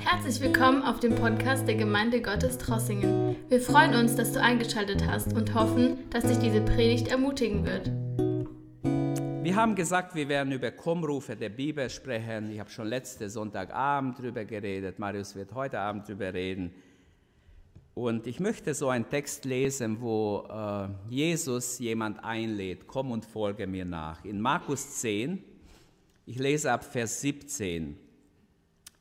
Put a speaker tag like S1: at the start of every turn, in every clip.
S1: Herzlich willkommen auf dem Podcast der Gemeinde Gottes Trossingen. Wir freuen uns, dass du eingeschaltet hast und hoffen, dass dich diese Predigt ermutigen wird.
S2: Wir haben gesagt, wir werden über Kommrufe der Bibel sprechen. Ich habe schon letzten Sonntagabend darüber geredet. Marius wird heute Abend darüber reden. Und ich möchte so einen Text lesen, wo äh, Jesus jemand einlädt, komm und folge mir nach. In Markus 10, ich lese ab Vers 17.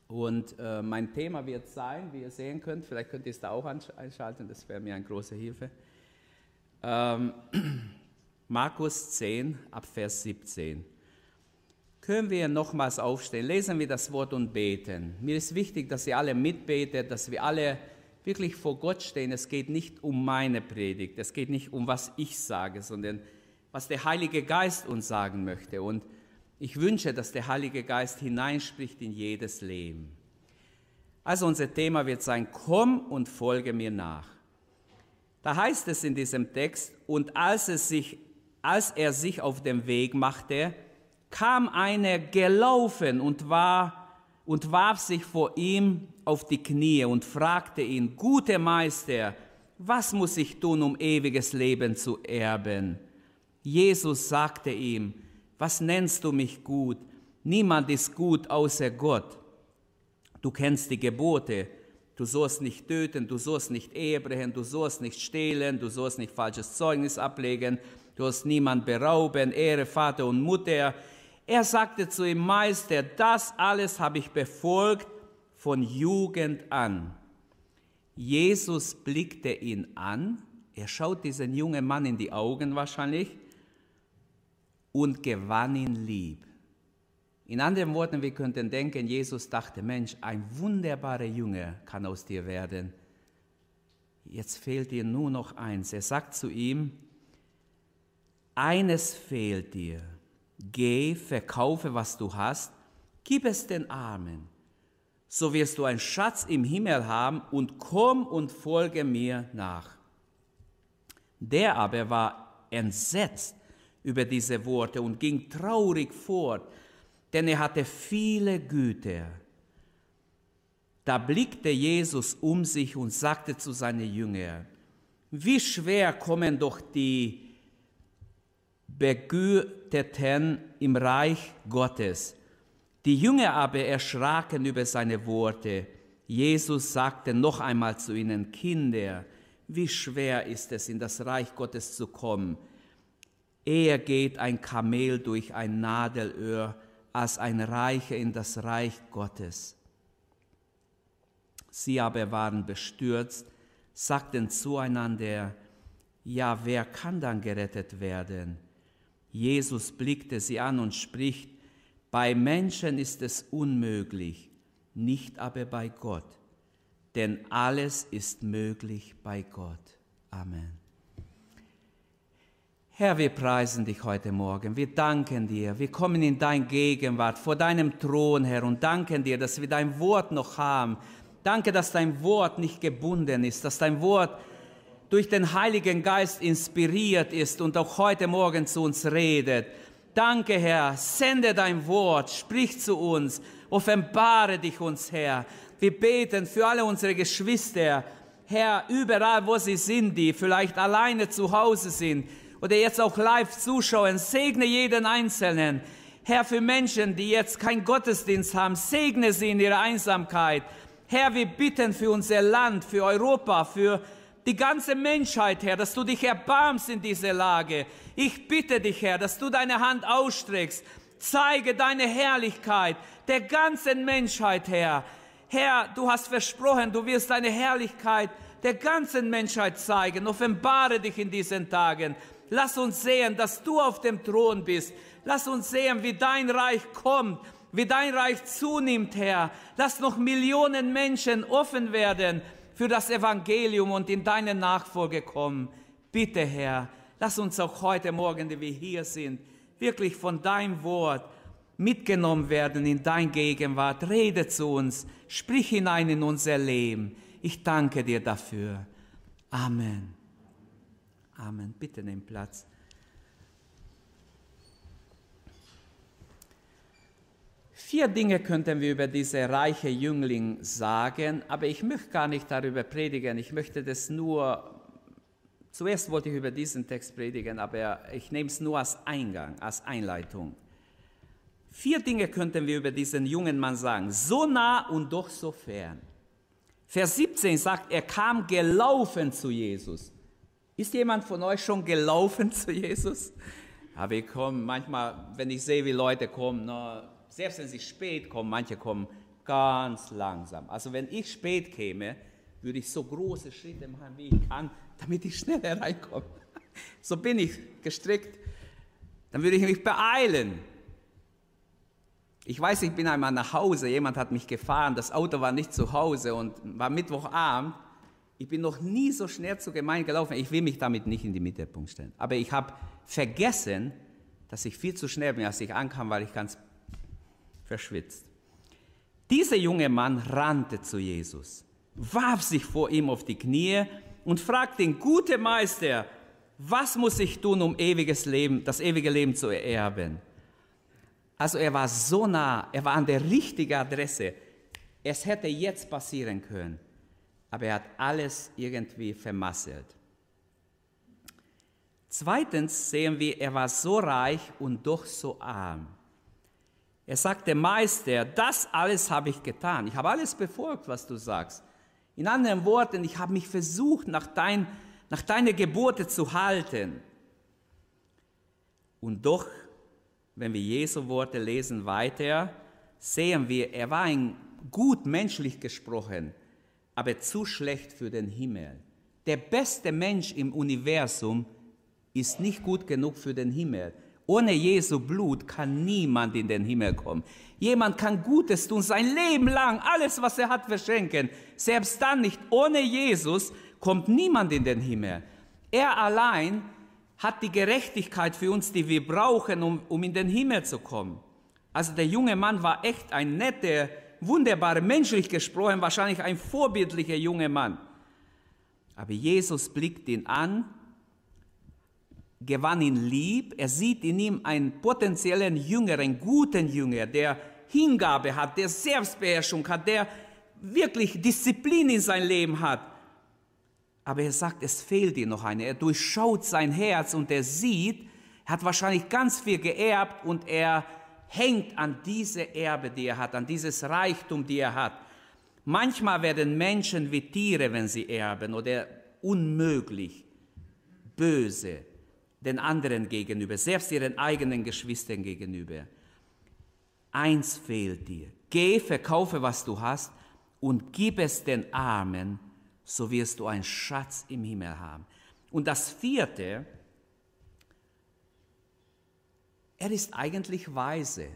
S2: Und äh, mein Thema wird sein, wie ihr sehen könnt, vielleicht könnt ihr es da auch einschalten, das wäre mir eine große Hilfe. Ähm, Markus 10 ab Vers 17. Können wir nochmals aufstehen, lesen wir das Wort und beten. Mir ist wichtig, dass ihr alle mitbetet, dass wir alle wirklich vor Gott stehen. Es geht nicht um meine Predigt, es geht nicht um was ich sage, sondern was der Heilige Geist uns sagen möchte. Und ich wünsche, dass der Heilige Geist hineinspricht in jedes Leben. Also unser Thema wird sein, komm und folge mir nach. Da heißt es in diesem Text, und als, es sich, als er sich auf den Weg machte, kam einer gelaufen und, war, und warf sich vor ihm auf die Knie und fragte ihn, guter Meister, was muss ich tun, um ewiges Leben zu erben? Jesus sagte ihm, was nennst du mich gut? Niemand ist gut außer Gott. Du kennst die Gebote. Du sollst nicht töten, du sollst nicht Ehebrechen, du sollst nicht stehlen, du sollst nicht falsches Zeugnis ablegen, du sollst niemand berauben, Ehre Vater und Mutter. Er sagte zu ihm, Meister, das alles habe ich befolgt von Jugend an. Jesus blickte ihn an, er schaut diesen jungen Mann in die Augen wahrscheinlich und gewann ihn lieb. In anderen Worten, wir könnten denken, Jesus dachte, Mensch, ein wunderbarer Junge kann aus dir werden. Jetzt fehlt dir nur noch eins. Er sagt zu ihm, eines fehlt dir. Geh, verkaufe, was du hast, gib es den Armen. So wirst du einen Schatz im Himmel haben und komm und folge mir nach. Der aber war entsetzt über diese Worte und ging traurig fort, denn er hatte viele Güter. Da blickte Jesus um sich und sagte zu seinen Jüngern, wie schwer kommen doch die Begüterten im Reich Gottes. Die Jünger aber erschraken über seine Worte. Jesus sagte noch einmal zu ihnen, Kinder, wie schwer ist es, in das Reich Gottes zu kommen. Eher geht ein Kamel durch ein Nadelöhr als ein Reicher in das Reich Gottes. Sie aber waren bestürzt, sagten zueinander, ja, wer kann dann gerettet werden? Jesus blickte sie an und spricht, bei Menschen ist es unmöglich, nicht aber bei Gott, denn alles ist möglich bei Gott. Amen. Herr, wir preisen dich heute Morgen. Wir danken dir. Wir kommen in dein Gegenwart, vor deinem Thron, Herr, und danken dir, dass wir dein Wort noch haben. Danke, dass dein Wort nicht gebunden ist, dass dein Wort durch den Heiligen Geist inspiriert ist und auch heute Morgen zu uns redet. Danke, Herr. Sende dein Wort, sprich zu uns, offenbare dich uns, Herr. Wir beten für alle unsere Geschwister, Herr, überall, wo sie sind, die vielleicht alleine zu Hause sind oder jetzt auch live zuschauen, segne jeden Einzelnen. Herr, für Menschen, die jetzt keinen Gottesdienst haben, segne sie in ihrer Einsamkeit. Herr, wir bitten für unser Land, für Europa, für die ganze Menschheit, Herr, dass du dich erbarmst in dieser Lage. Ich bitte dich, Herr, dass du deine Hand ausstreckst. Zeige deine Herrlichkeit der ganzen Menschheit, Herr. Herr, du hast versprochen, du wirst deine Herrlichkeit der ganzen Menschheit zeigen. Offenbare dich in diesen Tagen. Lass uns sehen, dass du auf dem Thron bist. Lass uns sehen, wie dein Reich kommt, wie dein Reich zunimmt, Herr. Lass noch Millionen Menschen offen werden für das Evangelium und in deine Nachfolge kommen. Bitte, Herr, lass uns auch heute Morgen, die wir hier sind, wirklich von deinem Wort mitgenommen werden in dein Gegenwart. Rede zu uns, sprich hinein in unser Leben. Ich danke dir dafür. Amen. Amen. Bitte nehmt Platz. Vier Dinge könnten wir über diese reiche Jüngling sagen, aber ich möchte gar nicht darüber predigen. Ich möchte das nur, zuerst wollte ich über diesen Text predigen, aber ich nehme es nur als Eingang, als Einleitung. Vier Dinge könnten wir über diesen jungen Mann sagen. So nah und doch so fern. Vers 17 sagt, er kam gelaufen zu Jesus. Ist jemand von euch schon gelaufen zu Jesus? Aber ich komme manchmal, wenn ich sehe, wie Leute kommen, na, selbst wenn sie spät kommen, manche kommen ganz langsam. Also wenn ich spät käme, würde ich so große Schritte machen, wie ich kann, damit ich schneller reinkomme. So bin ich gestrickt. Dann würde ich mich beeilen. Ich weiß, ich bin einmal nach Hause, jemand hat mich gefahren, das Auto war nicht zu Hause und war Mittwochabend. Ich bin noch nie so schnell zur Gemeinde gelaufen. Ich will mich damit nicht in die Mittelpunkt stellen. Aber ich habe vergessen, dass ich viel zu schnell bin, als ich ankam, weil ich ganz verschwitzt. Dieser junge Mann rannte zu Jesus, warf sich vor ihm auf die Knie und fragte den guten Meister, was muss ich tun, um ewiges Leben, das ewige Leben zu ererben? Also er war so nah, er war an der richtigen Adresse. Es hätte jetzt passieren können, aber er hat alles irgendwie vermasselt. Zweitens sehen wir, er war so reich und doch so arm. Er sagte, Meister, das alles habe ich getan. Ich habe alles befolgt, was du sagst. In anderen Worten, ich habe mich versucht, nach, dein, nach deiner Gebote zu halten. Und doch, wenn wir Jesu Worte lesen weiter, sehen wir, er war ein gut menschlich gesprochen, aber zu schlecht für den Himmel. Der beste Mensch im Universum ist nicht gut genug für den Himmel. Ohne Jesu Blut kann niemand in den Himmel kommen. Jemand kann Gutes tun, sein Leben lang, alles, was er hat, verschenken. Selbst dann nicht. Ohne Jesus kommt niemand in den Himmel. Er allein hat die Gerechtigkeit für uns, die wir brauchen, um, um in den Himmel zu kommen. Also der junge Mann war echt ein netter, wunderbarer, menschlich gesprochen, wahrscheinlich ein vorbildlicher junger Mann. Aber Jesus blickt ihn an gewann ihn lieb. Er sieht in ihm einen potenziellen Jünger, einen guten Jünger, der Hingabe hat, der Selbstbeherrschung hat, der wirklich Disziplin in sein Leben hat. Aber er sagt, es fehlt ihm noch eine. Er durchschaut sein Herz und er sieht, er hat wahrscheinlich ganz viel geerbt und er hängt an diese Erbe, die er hat, an dieses Reichtum, die er hat. Manchmal werden Menschen wie Tiere, wenn sie erben, oder unmöglich, böse, den anderen gegenüber, selbst ihren eigenen Geschwistern gegenüber. Eins fehlt dir. Geh, verkaufe, was du hast und gib es den Armen, so wirst du einen Schatz im Himmel haben. Und das vierte, er ist eigentlich weise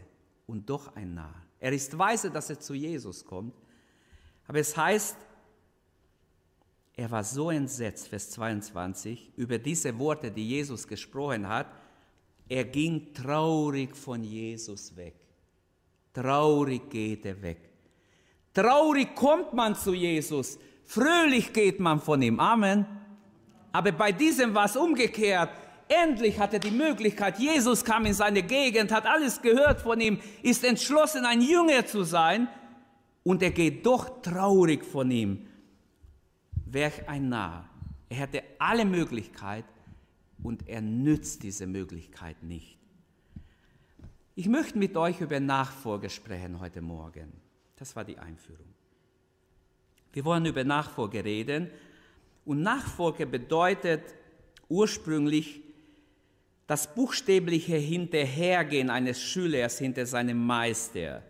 S2: und doch ein Narr. Er ist weise, dass er zu Jesus kommt, aber es heißt, er war so entsetzt, Vers 22, über diese Worte, die Jesus gesprochen hat. Er ging traurig von Jesus weg. Traurig geht er weg. Traurig kommt man zu Jesus. Fröhlich geht man von ihm. Amen. Aber bei diesem war es umgekehrt. Endlich hat er die Möglichkeit. Jesus kam in seine Gegend, hat alles gehört von ihm, ist entschlossen, ein Jünger zu sein. Und er geht doch traurig von ihm wäre ein Narr. Er hätte alle Möglichkeit und er nützt diese Möglichkeit nicht. Ich möchte mit euch über Nachfolge sprechen heute Morgen. Das war die Einführung. Wir wollen über Nachfolge reden und Nachfolge bedeutet ursprünglich das buchstäbliche Hinterhergehen eines Schülers hinter seinem Meister.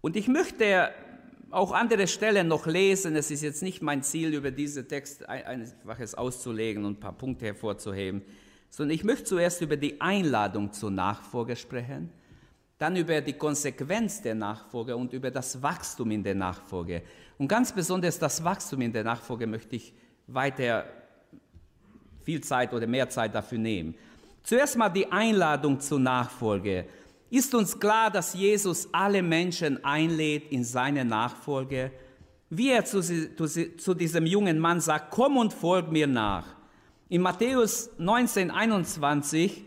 S2: Und ich möchte auch andere Stellen noch lesen. Es ist jetzt nicht mein Ziel, über diese Text einfach es auszulegen und ein paar Punkte hervorzuheben, sondern ich möchte zuerst über die Einladung zur Nachfolge sprechen, dann über die Konsequenz der Nachfolge und über das Wachstum in der Nachfolge. Und ganz besonders das Wachstum in der Nachfolge möchte ich weiter viel Zeit oder mehr Zeit dafür nehmen. Zuerst mal die Einladung zur Nachfolge. Ist uns klar, dass Jesus alle Menschen einlädt in seine Nachfolge? Wie er zu, zu, zu diesem jungen Mann sagt, komm und folg mir nach. In Matthäus 19, 21,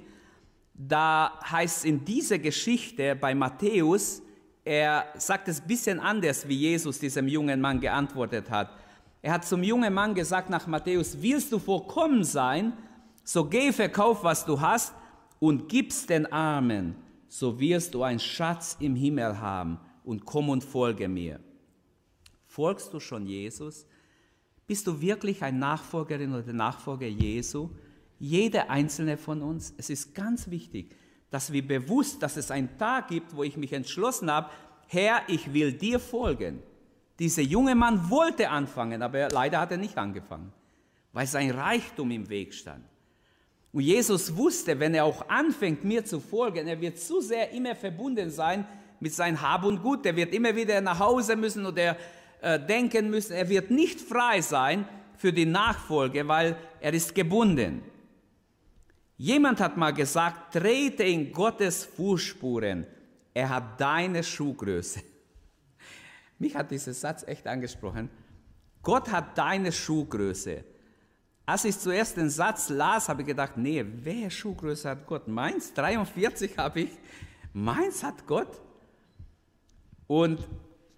S2: da heißt es in dieser Geschichte bei Matthäus, er sagt es ein bisschen anders, wie Jesus diesem jungen Mann geantwortet hat. Er hat zum jungen Mann gesagt nach Matthäus, willst du vollkommen sein, so geh, verkauf, was du hast und gib's den Armen, so wirst du einen Schatz im Himmel haben und komm und folge mir. Folgst du schon Jesus? Bist du wirklich ein Nachfolgerin oder Nachfolger Jesu? Jeder einzelne von uns. Es ist ganz wichtig, dass wir bewusst, dass es einen Tag gibt, wo ich mich entschlossen habe, Herr, ich will dir folgen. Dieser junge Mann wollte anfangen, aber leider hat er nicht angefangen, weil sein Reichtum im Weg stand. Und Jesus wusste, wenn er auch anfängt, mir zu folgen, er wird zu sehr immer verbunden sein mit seinem Hab und Gut. Er wird immer wieder nach Hause müssen oder äh, denken müssen. Er wird nicht frei sein für die Nachfolge, weil er ist gebunden. Jemand hat mal gesagt, trete in Gottes Fußspuren. Er hat deine Schuhgröße. Mich hat dieser Satz echt angesprochen. Gott hat deine Schuhgröße. Als ich zuerst den Satz las, habe ich gedacht, nee, wer Schuhgröße hat Gott? Meins 43 habe ich. Meins hat Gott. Und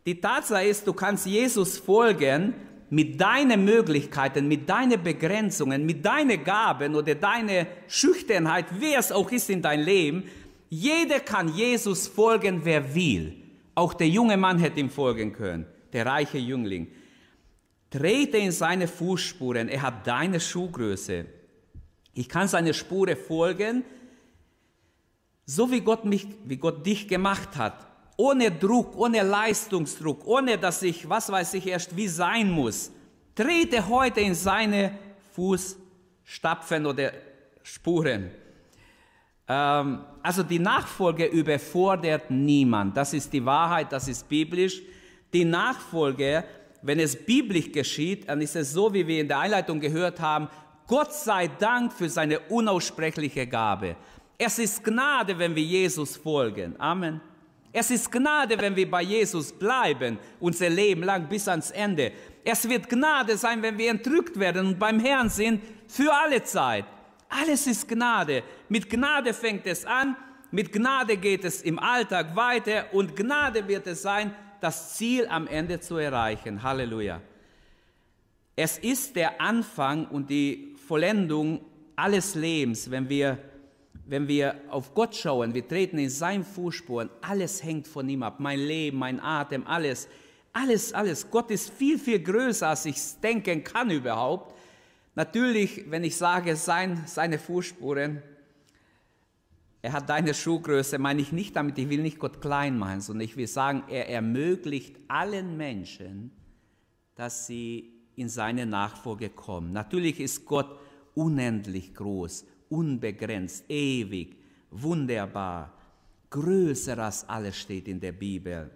S2: die Tatsache ist, du kannst Jesus folgen mit deinen Möglichkeiten, mit deinen Begrenzungen, mit deinen Gaben oder deiner Schüchternheit, wer es auch ist in dein Leben, jeder kann Jesus folgen, wer will. Auch der junge Mann hätte ihm folgen können, der reiche Jüngling. Trete in seine Fußspuren, er hat deine Schuhgröße. Ich kann seine Spure folgen, so wie Gott mich, wie Gott dich gemacht hat ohne Druck, ohne Leistungsdruck, ohne dass ich, was weiß ich, erst wie sein muss. Trete heute in seine Fußstapfen oder Spuren. Ähm, also die Nachfolge überfordert niemand. Das ist die Wahrheit, das ist biblisch. Die Nachfolge, wenn es biblisch geschieht, dann ist es so, wie wir in der Einleitung gehört haben, Gott sei Dank für seine unaussprechliche Gabe. Es ist Gnade, wenn wir Jesus folgen. Amen. Es ist Gnade, wenn wir bei Jesus bleiben, unser Leben lang bis ans Ende. Es wird Gnade sein, wenn wir entrückt werden und beim Herrn sind für alle Zeit. Alles ist Gnade. Mit Gnade fängt es an, mit Gnade geht es im Alltag weiter und Gnade wird es sein, das Ziel am Ende zu erreichen. Halleluja. Es ist der Anfang und die Vollendung alles Lebens, wenn wir wenn wir auf Gott schauen, wir treten in seinen Fußspuren, alles hängt von ihm ab. Mein Leben, mein Atem, alles, alles, alles. Gott ist viel, viel größer, als ich denken kann überhaupt. Natürlich, wenn ich sage, sein, seine Fußspuren, er hat deine Schuhgröße, meine ich nicht damit, ich will nicht Gott klein machen, sondern ich will sagen, er ermöglicht allen Menschen, dass sie in seine Nachfolge kommen. Natürlich ist Gott unendlich groß unbegrenzt, ewig, wunderbar, größer als alles steht in der Bibel.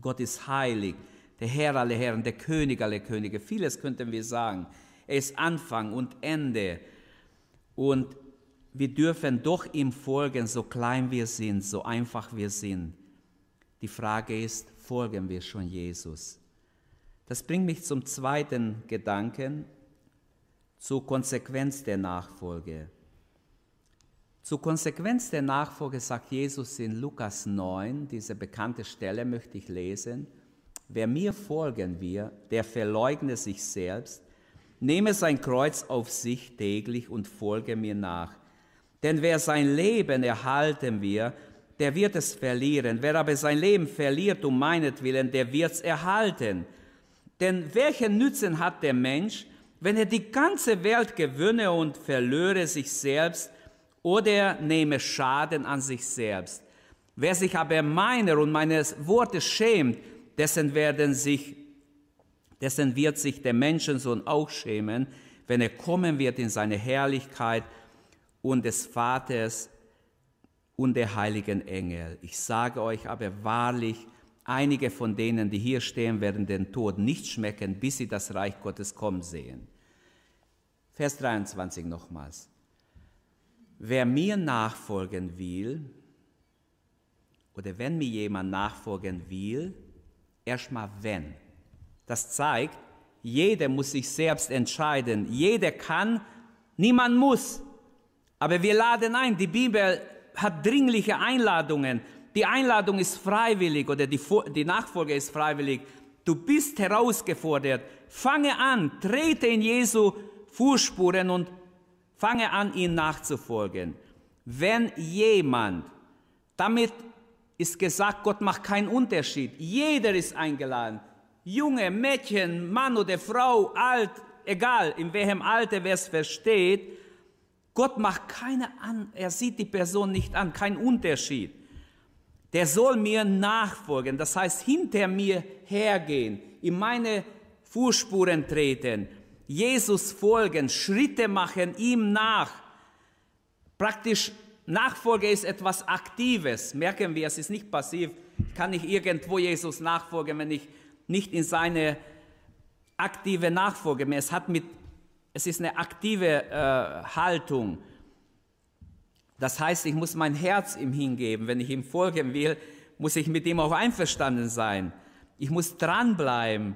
S2: Gott ist heilig, der Herr aller Herren, der König aller Könige. Vieles könnten wir sagen. Er ist Anfang und Ende. Und wir dürfen doch ihm folgen, so klein wir sind, so einfach wir sind. Die Frage ist, folgen wir schon Jesus? Das bringt mich zum zweiten Gedanken zur Konsequenz der Nachfolge. Zur Konsequenz der Nachfolge sagt Jesus in Lukas 9, diese bekannte Stelle möchte ich lesen. Wer mir folgen will, der verleugne sich selbst, nehme sein Kreuz auf sich täglich und folge mir nach. Denn wer sein Leben erhalten will, der wird es verlieren. Wer aber sein Leben verliert um meinetwillen, der wird es erhalten. Denn welchen Nützen hat der Mensch, wenn er die ganze Welt gewönne und verlöre sich selbst oder nehme Schaden an sich selbst? Wer sich aber meiner und meines Wortes schämt, dessen werden sich, dessen wird sich der Menschensohn auch schämen, wenn er kommen wird in seine Herrlichkeit und des Vaters und der heiligen Engel. Ich sage euch aber wahrlich, Einige von denen, die hier stehen, werden den Tod nicht schmecken, bis sie das Reich Gottes kommen sehen. Vers 23 nochmals. Wer mir nachfolgen will, oder wenn mir jemand nachfolgen will, erstmal wenn. Das zeigt, jeder muss sich selbst entscheiden. Jeder kann, niemand muss. Aber wir laden ein. Die Bibel hat dringliche Einladungen. Die Einladung ist freiwillig oder die, die Nachfolge ist freiwillig. Du bist herausgefordert. Fange an, trete in Jesu Fußspuren und fange an, ihn nachzufolgen. Wenn jemand, damit ist gesagt, Gott macht keinen Unterschied. Jeder ist eingeladen. Junge, Mädchen, Mann oder Frau, alt, egal in welchem Alter, wer es versteht. Gott macht keine an, er sieht die Person nicht an, kein Unterschied. Der soll mir nachfolgen, das heißt hinter mir hergehen, in meine Fußspuren treten, Jesus folgen, Schritte machen, ihm nach. Praktisch Nachfolge ist etwas Aktives, merken wir, es ist nicht passiv. Ich kann nicht irgendwo Jesus nachfolgen, wenn ich nicht in seine aktive Nachfolge mehr. Es hat mit, es ist eine aktive äh, Haltung. Das heißt, ich muss mein Herz ihm hingeben. Wenn ich ihm folgen will, muss ich mit ihm auch einverstanden sein. Ich muss dranbleiben,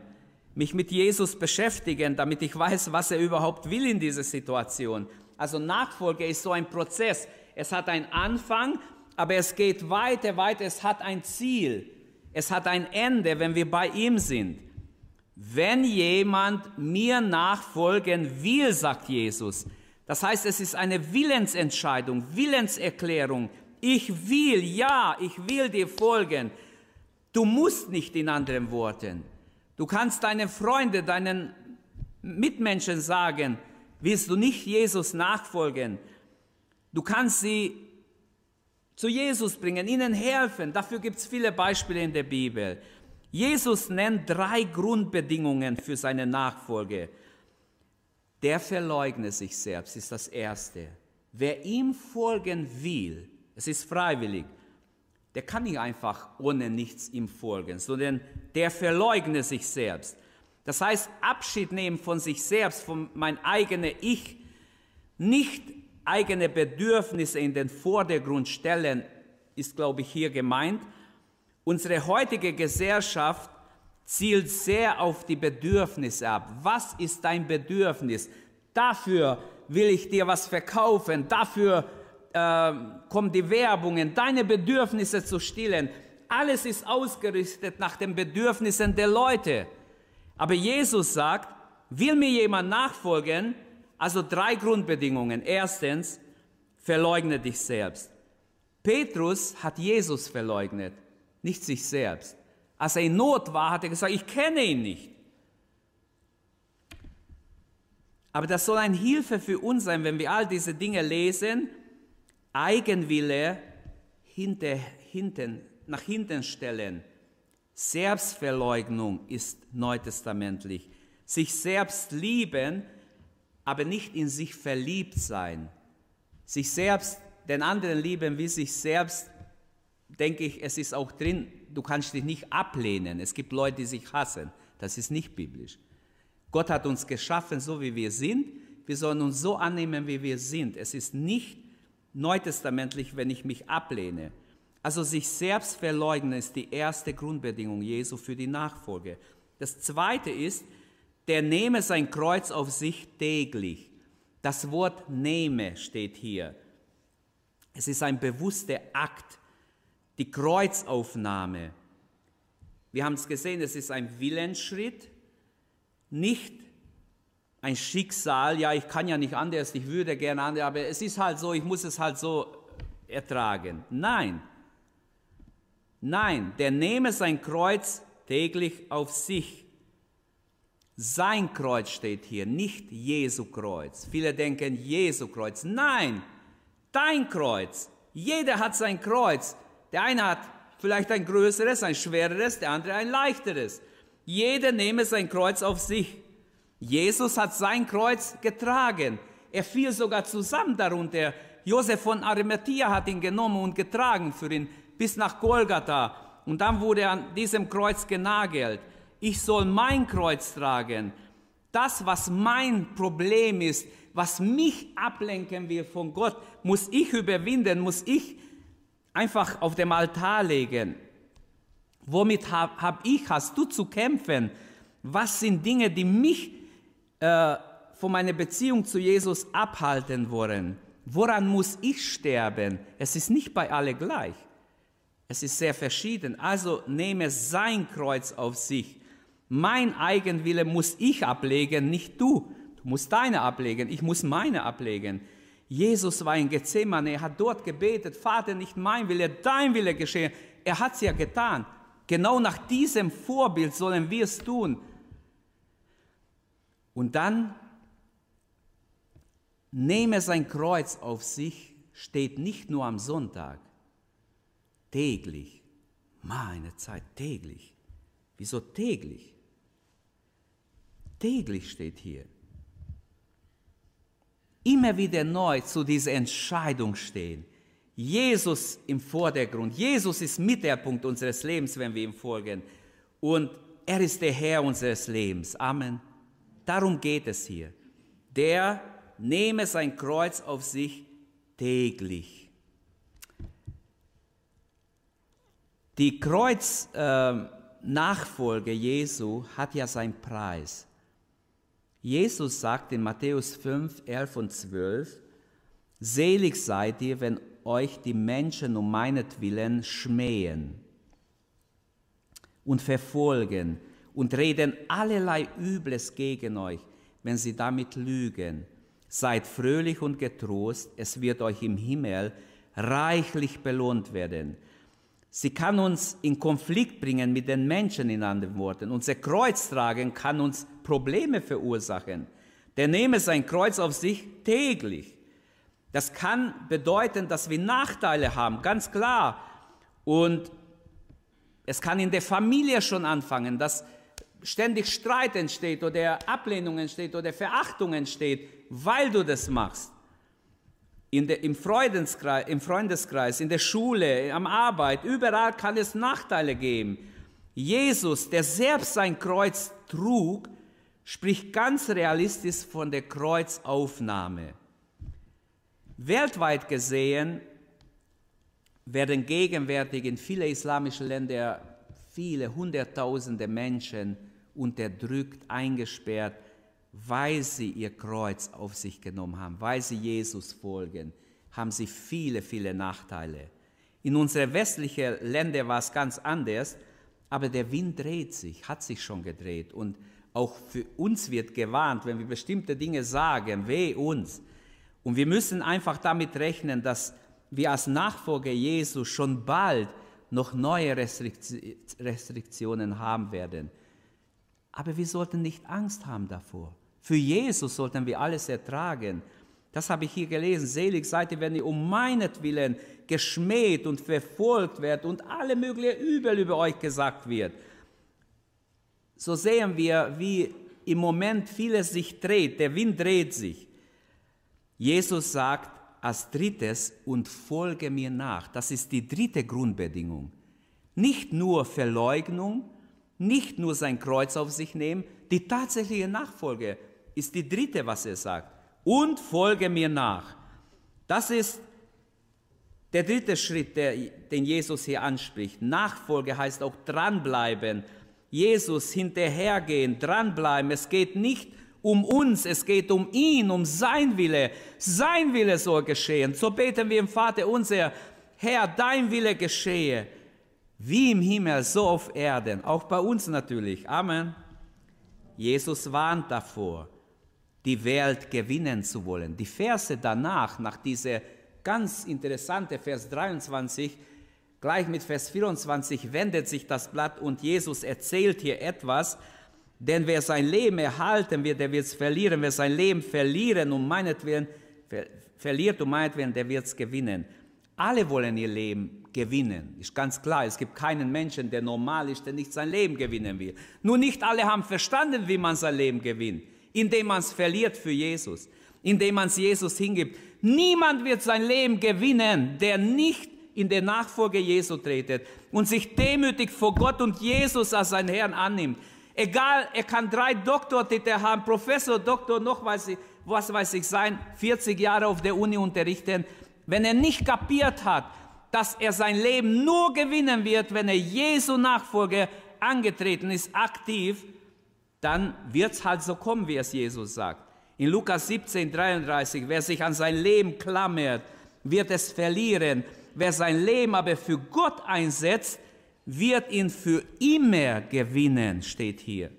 S2: mich mit Jesus beschäftigen, damit ich weiß, was er überhaupt will in dieser Situation. Also Nachfolge ist so ein Prozess. Es hat einen Anfang, aber es geht weiter, weiter. Es hat ein Ziel. Es hat ein Ende, wenn wir bei ihm sind. Wenn jemand mir nachfolgen will, sagt Jesus, das heißt, es ist eine Willensentscheidung, Willenserklärung. Ich will, ja, ich will dir folgen. Du musst nicht in anderen Worten. Du kannst deinen Freunden, deinen Mitmenschen sagen, willst du nicht Jesus nachfolgen? Du kannst sie zu Jesus bringen, ihnen helfen. Dafür gibt es viele Beispiele in der Bibel. Jesus nennt drei Grundbedingungen für seine Nachfolge. Der verleugne sich selbst, ist das Erste. Wer ihm folgen will, es ist freiwillig, der kann nicht einfach ohne nichts ihm folgen, sondern der verleugne sich selbst. Das heißt, Abschied nehmen von sich selbst, von mein eigenes Ich, nicht eigene Bedürfnisse in den Vordergrund stellen, ist, glaube ich, hier gemeint. Unsere heutige Gesellschaft zielt sehr auf die Bedürfnisse ab. Was ist dein Bedürfnis? Dafür will ich dir was verkaufen, dafür äh, kommen die Werbungen, deine Bedürfnisse zu stillen. Alles ist ausgerichtet nach den Bedürfnissen der Leute. Aber Jesus sagt, will mir jemand nachfolgen, also drei Grundbedingungen. Erstens, verleugne dich selbst. Petrus hat Jesus verleugnet, nicht sich selbst. Als er in Not war, hat er gesagt, ich kenne ihn nicht. Aber das soll eine Hilfe für uns sein, wenn wir all diese Dinge lesen. Eigenwille hinter, hinten, nach hinten stellen. Selbstverleugnung ist neutestamentlich. Sich selbst lieben, aber nicht in sich verliebt sein. Sich selbst, den anderen lieben wie sich selbst, denke ich, es ist auch drin, du kannst dich nicht ablehnen. Es gibt Leute, die sich hassen. Das ist nicht biblisch. Gott hat uns geschaffen, so wie wir sind. Wir sollen uns so annehmen, wie wir sind. Es ist nicht neutestamentlich, wenn ich mich ablehne. Also sich selbst verleugnen ist die erste Grundbedingung Jesu für die Nachfolge. Das zweite ist, der nehme sein Kreuz auf sich täglich. Das Wort nehme steht hier. Es ist ein bewusster Akt, die Kreuzaufnahme. Wir haben es gesehen, es ist ein Willensschritt, nicht ein Schicksal, ja, ich kann ja nicht anders, ich würde gerne anders, aber es ist halt so, ich muss es halt so ertragen. Nein, nein, der nehme sein Kreuz täglich auf sich. Sein Kreuz steht hier, nicht Jesu Kreuz. Viele denken Jesu Kreuz. Nein, dein Kreuz. Jeder hat sein Kreuz. Der eine hat vielleicht ein größeres, ein schwereres, der andere ein leichteres. Jeder nehme sein Kreuz auf sich. Jesus hat sein Kreuz getragen. Er fiel sogar zusammen darunter. Josef von Arimathea hat ihn genommen und getragen für ihn bis nach Golgatha. Und dann wurde er an diesem Kreuz genagelt. Ich soll mein Kreuz tragen. Das, was mein Problem ist, was mich ablenken will von Gott, muss ich überwinden, muss ich einfach auf dem Altar legen. Womit habe hab ich, hast du zu kämpfen? Was sind Dinge, die mich äh, von meiner Beziehung zu Jesus abhalten wollen? Woran muss ich sterben? Es ist nicht bei alle gleich. Es ist sehr verschieden. Also nehme sein Kreuz auf sich. Mein Eigenwille muss ich ablegen, nicht du. Du musst deine ablegen, ich muss meine ablegen. Jesus war in Gethsemane, er hat dort gebetet, Vater, nicht mein Wille, dein Wille geschehe. Er hat es ja getan. Genau nach diesem Vorbild sollen wir es tun. Und dann nehme sein Kreuz auf sich, steht nicht nur am Sonntag, täglich. Meine Zeit, täglich. Wieso täglich? Täglich steht hier immer wieder neu zu dieser Entscheidung stehen. Jesus im Vordergrund. Jesus ist Mittelpunkt unseres Lebens, wenn wir ihm folgen. Und er ist der Herr unseres Lebens. Amen. Darum geht es hier. Der nehme sein Kreuz auf sich täglich. Die Kreuznachfolge äh, Jesu hat ja seinen Preis. Jesus sagt in Matthäus 5, 11 und 12, Selig seid ihr, wenn euch die Menschen um meinetwillen schmähen und verfolgen und reden allerlei Übles gegen euch, wenn sie damit lügen. Seid fröhlich und getrost, es wird euch im Himmel reichlich belohnt werden. Sie kann uns in Konflikt bringen mit den Menschen, in anderen Worten. Unser Kreuz tragen kann uns Probleme verursachen. Der nehme sein Kreuz auf sich täglich. Das kann bedeuten, dass wir Nachteile haben, ganz klar. Und es kann in der Familie schon anfangen, dass ständig Streit entsteht oder Ablehnung entsteht oder Verachtung entsteht, weil du das machst in der, im, Freundeskreis, im Freundeskreis, in der Schule, am Arbeit, überall kann es Nachteile geben. Jesus, der selbst sein Kreuz trug, spricht ganz realistisch von der Kreuzaufnahme. Weltweit gesehen werden gegenwärtig in viele islamische Länder viele Hunderttausende Menschen unterdrückt, eingesperrt, weil sie ihr Kreuz auf sich genommen haben, weil sie Jesus folgen, haben sie viele, viele Nachteile. In unseren westlichen Ländern war es ganz anders, aber der Wind dreht sich, hat sich schon gedreht. Und auch für uns wird gewarnt, wenn wir bestimmte Dinge sagen, weh uns. Und wir müssen einfach damit rechnen, dass wir als Nachfolger Jesus schon bald noch neue Restriktionen haben werden. Aber wir sollten nicht Angst haben davor. Für Jesus sollten wir alles ertragen. Das habe ich hier gelesen. Selig seid ihr, wenn ihr um meinetwillen geschmäht und verfolgt werdet und alle möglichen Übel über euch gesagt wird. So sehen wir, wie im Moment vieles sich dreht. Der Wind dreht sich. Jesus sagt als drittes, und folge mir nach. Das ist die dritte Grundbedingung. Nicht nur Verleugnung, nicht nur sein Kreuz auf sich nehmen, die tatsächliche Nachfolge ist die dritte, was er sagt. Und folge mir nach. Das ist der dritte Schritt, der, den Jesus hier anspricht. Nachfolge heißt auch dranbleiben. Jesus hinterhergehen, dranbleiben. Es geht nicht um uns, es geht um ihn, um sein Wille. Sein Wille soll geschehen. So beten wir im Vater unser, Herr, dein Wille geschehe, wie im Himmel, so auf Erden. Auch bei uns natürlich. Amen. Jesus warnt davor die Welt gewinnen zu wollen. Die Verse danach, nach dieser ganz interessante Vers 23, gleich mit Vers 24 wendet sich das Blatt und Jesus erzählt hier etwas, denn wer sein Leben erhalten wird, der wird es verlieren. Wer sein Leben verlieren um meinetwillen, ver verliert um meinetwillen, der wird es gewinnen. Alle wollen ihr Leben gewinnen. Ist ganz klar. Es gibt keinen Menschen, der normal ist, der nicht sein Leben gewinnen will. Nur nicht alle haben verstanden, wie man sein Leben gewinnt indem man es verliert für Jesus, indem man es Jesus hingibt. Niemand wird sein Leben gewinnen, der nicht in der Nachfolge Jesu tretet und sich demütig vor Gott und Jesus als sein Herrn annimmt. Egal, er kann drei Doktortitel haben, Professor, Doktor, noch weiß ich, was weiß ich sein, 40 Jahre auf der Uni unterrichten. Wenn er nicht kapiert hat, dass er sein Leben nur gewinnen wird, wenn er Jesu Nachfolge angetreten ist, aktiv, dann wird es halt so kommen, wie es Jesus sagt. In Lukas 17, 33, wer sich an sein Leben klammert, wird es verlieren. Wer sein Leben aber für Gott einsetzt, wird ihn für immer gewinnen, steht hier.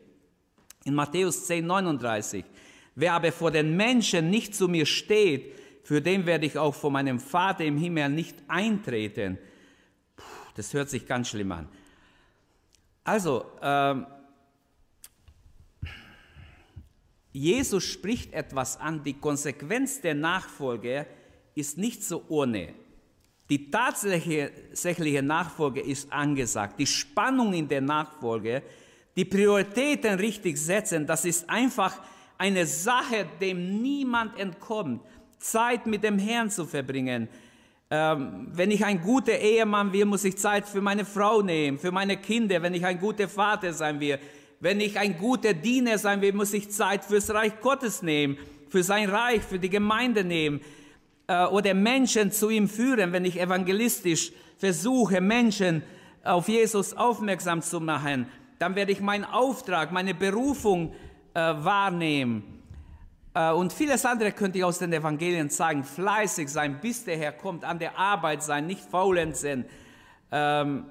S2: In Matthäus 10, 39. Wer aber vor den Menschen nicht zu mir steht, für den werde ich auch vor meinem Vater im Himmel nicht eintreten. Puh, das hört sich ganz schlimm an. Also, ähm, Jesus spricht etwas an, die Konsequenz der Nachfolge ist nicht so ohne. Die tatsächliche Nachfolge ist angesagt. Die Spannung in der Nachfolge, die Prioritäten richtig setzen, das ist einfach eine Sache, dem niemand entkommt. Zeit mit dem Herrn zu verbringen. Ähm, wenn ich ein guter Ehemann will, muss ich Zeit für meine Frau nehmen, für meine Kinder. Wenn ich ein guter Vater sein will, wenn ich ein guter Diener sein will, muss ich Zeit fürs Reich Gottes nehmen, für sein Reich, für die Gemeinde nehmen äh, oder Menschen zu ihm führen, wenn ich evangelistisch versuche, Menschen auf Jesus aufmerksam zu machen, dann werde ich meinen Auftrag, meine Berufung äh, wahrnehmen. Äh, und vieles andere könnte ich aus den Evangelien zeigen. Fleißig sein, bis der Herr kommt, an der Arbeit sein, nicht faulenzen. Ähm,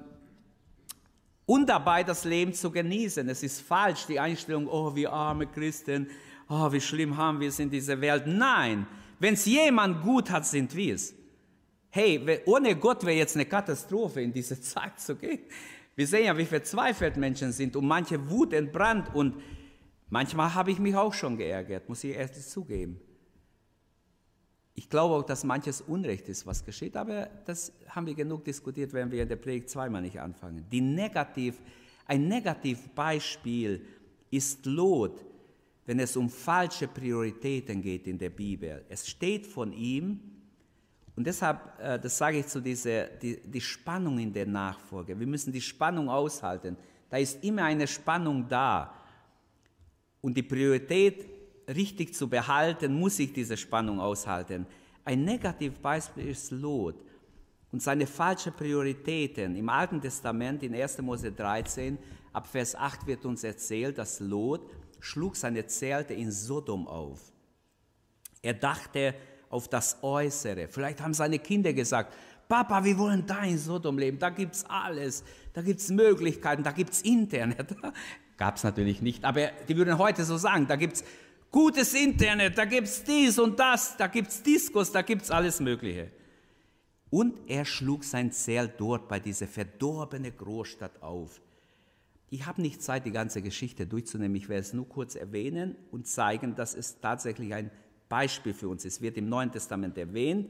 S2: und dabei das Leben zu genießen. Es ist falsch, die Einstellung, oh, wie arme Christen, oh, wie schlimm haben wir es in dieser Welt. Nein, wenn es jemand gut hat, sind wir es. Hey, ohne Gott wäre jetzt eine Katastrophe, in diese Zeit zu gehen. Wir sehen ja, wie verzweifelt Menschen sind und manche Wut entbrannt und manchmal habe ich mich auch schon geärgert, muss ich ehrlich zugeben. Ich glaube auch, dass manches Unrecht ist, was geschieht, aber das haben wir genug diskutiert, wenn wir in der Predigt zweimal nicht anfangen. Die negativ, ein Negativbeispiel ist Lot, wenn es um falsche Prioritäten geht in der Bibel. Es steht von ihm, und deshalb, äh, das sage ich zu dieser, die, die Spannung in der Nachfolge. Wir müssen die Spannung aushalten. Da ist immer eine Spannung da. Und die Priorität richtig zu behalten, muss ich diese Spannung aushalten. Ein Negativbeispiel ist Lot und seine falschen Prioritäten. Im Alten Testament, in 1. Mose 13, ab Vers 8 wird uns erzählt, dass Lot schlug seine Zelte in Sodom auf. Er dachte auf das Äußere. Vielleicht haben seine Kinder gesagt, Papa, wir wollen da in Sodom leben, da gibt es alles, da gibt es Möglichkeiten, da gibt es Internet. Gab es natürlich nicht, aber die würden heute so sagen, da gibt es gutes Internet, da gibt es dies und das, da gibt es Diskos, da gibt es alles Mögliche. Und er schlug sein Zelt dort bei dieser verdorbenen Großstadt auf. Ich habe nicht Zeit, die ganze Geschichte durchzunehmen. Ich werde es nur kurz erwähnen und zeigen, dass es tatsächlich ein Beispiel für uns ist. Es wird im Neuen Testament erwähnt.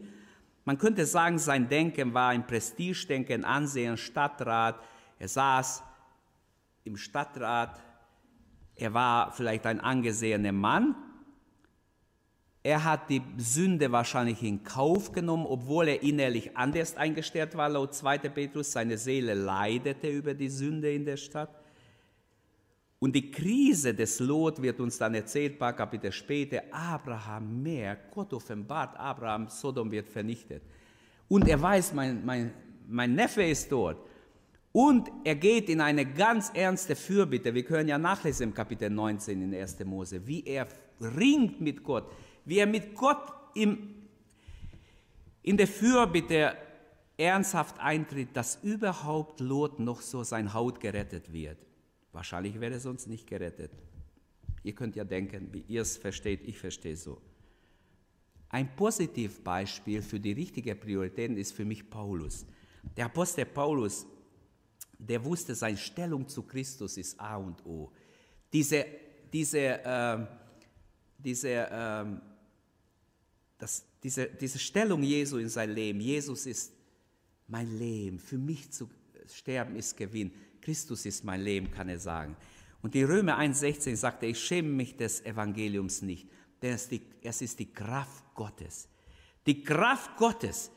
S2: Man könnte sagen, sein Denken war ein Prestigedenken, Ansehen, Stadtrat. Er saß im Stadtrat, er war vielleicht ein angesehener Mann. Er hat die Sünde wahrscheinlich in Kauf genommen, obwohl er innerlich anders eingestellt war, laut 2. Petrus. Seine Seele leidete über die Sünde in der Stadt. Und die Krise des Lot wird uns dann erzählt, paar Kapitel später. Abraham mehr, Gott offenbart Abraham, Sodom wird vernichtet. Und er weiß, mein, mein, mein Neffe ist dort. Und er geht in eine ganz ernste Fürbitte. Wir können ja nachlesen im Kapitel 19 in 1. Mose, wie er ringt mit Gott, wie er mit Gott im, in der Fürbitte ernsthaft eintritt, dass überhaupt Lot noch so sein Haut gerettet wird. Wahrscheinlich wäre er sonst nicht gerettet. Ihr könnt ja denken, wie ihr es versteht, ich verstehe so. Ein Positivbeispiel für die richtige Prioritäten ist für mich Paulus. Der Apostel Paulus der wusste, seine Stellung zu Christus ist A und O. Diese, diese, äh, diese, äh, das, diese, diese Stellung Jesu in sein Leben, Jesus ist mein Leben, für mich zu sterben ist Gewinn, Christus ist mein Leben, kann er sagen. Und in Römer 1,16 sagt er, ich schäme mich des Evangeliums nicht, denn es, die, es ist die Kraft Gottes. Die Kraft Gottes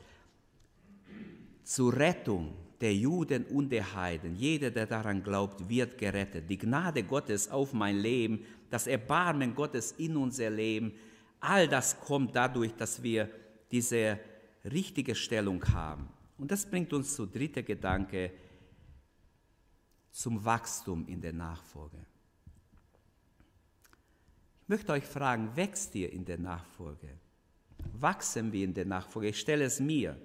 S2: zur Rettung der Juden und der Heiden. Jeder, der daran glaubt, wird gerettet. Die Gnade Gottes auf mein Leben, das Erbarmen Gottes in unser Leben, all das kommt dadurch, dass wir diese richtige Stellung haben. Und das bringt uns zu dritter Gedanke, zum Wachstum in der Nachfolge. Ich möchte euch fragen, wächst ihr in der Nachfolge? Wachsen wir in der Nachfolge? Ich stelle es mir.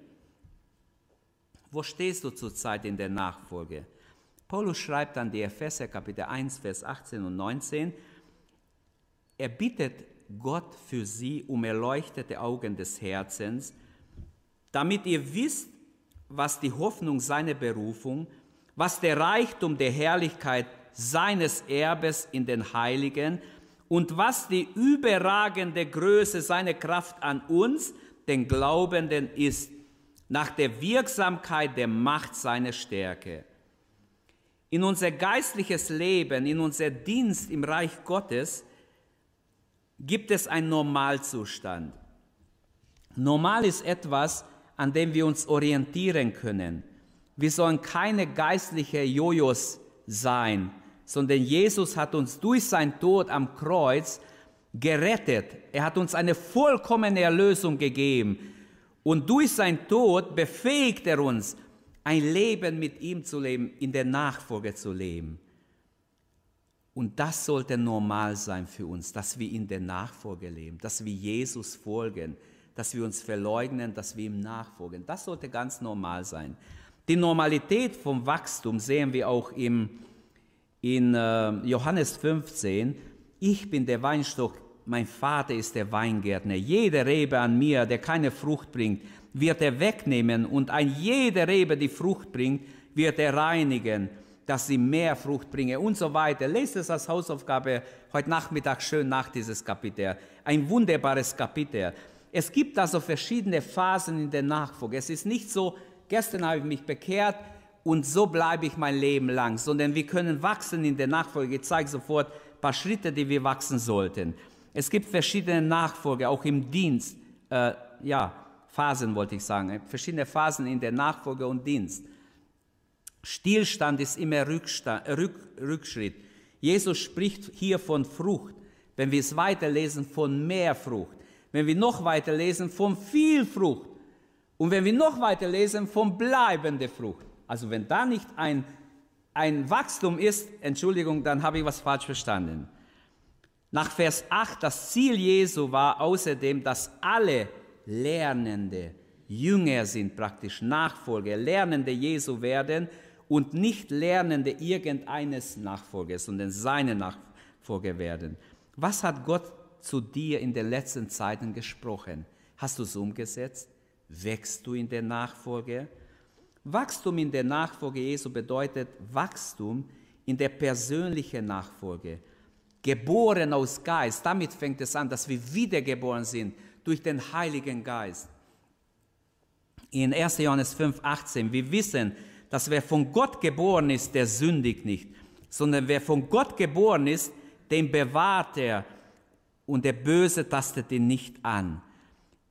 S2: Wo stehst du zurzeit in der Nachfolge? Paulus schreibt an die Epheser Kapitel 1, Vers 18 und 19, er bittet Gott für sie um erleuchtete Augen des Herzens, damit ihr wisst, was die Hoffnung seiner Berufung, was der Reichtum der Herrlichkeit seines Erbes in den Heiligen und was die überragende Größe seiner Kraft an uns, den Glaubenden, ist, nach der Wirksamkeit der Macht seiner Stärke. In unser geistliches Leben, in unser Dienst im Reich Gottes gibt es einen Normalzustand. Normal ist etwas, an dem wir uns orientieren können. Wir sollen keine geistliche Jojos sein, sondern Jesus hat uns durch sein Tod am Kreuz gerettet. Er hat uns eine vollkommene Erlösung gegeben. Und durch sein Tod befähigt er uns, ein Leben mit ihm zu leben, in der Nachfolge zu leben. Und das sollte normal sein für uns, dass wir in der Nachfolge leben, dass wir Jesus folgen, dass wir uns verleugnen, dass wir ihm nachfolgen. Das sollte ganz normal sein. Die Normalität vom Wachstum sehen wir auch im, in äh, Johannes 15. Ich bin der Weinstock, mein Vater ist der Weingärtner. Jede Rebe an mir, der keine Frucht bringt, wird er wegnehmen und ein jede Rebe, die Frucht bringt, wird er reinigen, dass sie mehr Frucht bringe und so weiter. Lest es als Hausaufgabe heute Nachmittag schön nach dieses Kapitel. Ein wunderbares Kapitel. Es gibt also verschiedene Phasen in der Nachfolge. Es ist nicht so, gestern habe ich mich bekehrt und so bleibe ich mein Leben lang, sondern wir können wachsen in der Nachfolge. Ich zeige sofort ein paar Schritte, die wir wachsen sollten. Es gibt verschiedene Nachfolge, auch im Dienst. Äh, ja, Phasen wollte ich sagen. Verschiedene Phasen in der Nachfolge und Dienst. Stillstand ist immer Rückstand, Rück, Rückschritt. Jesus spricht hier von Frucht. Wenn wir es weiterlesen, von mehr Frucht. Wenn wir noch weiter lesen, von viel Frucht. Und wenn wir noch weiter lesen, von bleibender Frucht. Also wenn da nicht ein, ein Wachstum ist, Entschuldigung, dann habe ich was falsch verstanden. Nach Vers 8, das Ziel Jesu war außerdem, dass alle Lernende Jünger sind, praktisch Nachfolger, Lernende Jesu werden und nicht Lernende irgendeines Nachfolgers, sondern seine Nachfolger werden. Was hat Gott zu dir in den letzten Zeiten gesprochen? Hast du es umgesetzt? Wächst du in der Nachfolge? Wachstum in der Nachfolge Jesu bedeutet Wachstum in der persönlichen Nachfolge. Geboren aus Geist, damit fängt es an, dass wir wiedergeboren sind durch den Heiligen Geist. In 1. Johannes 5, 18, wir wissen, dass wer von Gott geboren ist, der sündigt nicht, sondern wer von Gott geboren ist, den bewahrt er und der Böse tastet ihn nicht an.